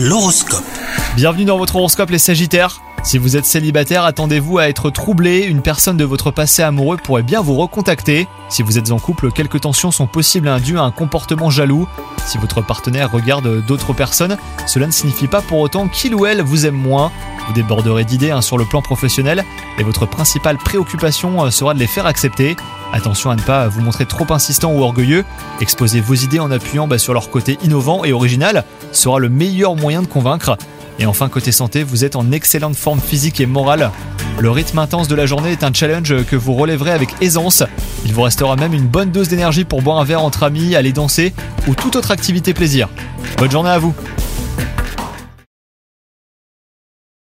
L'horoscope. Bienvenue dans votre horoscope les Sagittaires. Si vous êtes célibataire, attendez-vous à être troublé, une personne de votre passé amoureux pourrait bien vous recontacter. Si vous êtes en couple, quelques tensions sont possibles indues à un comportement jaloux. Si votre partenaire regarde d'autres personnes, cela ne signifie pas pour autant qu'il ou elle vous aime moins. Vous déborderez d'idées hein, sur le plan professionnel et votre principale préoccupation euh, sera de les faire accepter. Attention à ne pas vous montrer trop insistant ou orgueilleux. Exposer vos idées en appuyant bah, sur leur côté innovant et original sera le meilleur moyen de convaincre. Et enfin, côté santé, vous êtes en excellente forme physique et morale. Le rythme intense de la journée est un challenge que vous relèverez avec aisance. Il vous restera même une bonne dose d'énergie pour boire un verre entre amis, aller danser ou toute autre activité plaisir. Bonne journée à vous